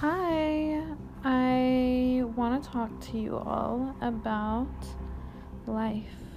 Hi, I want to talk to you all about life.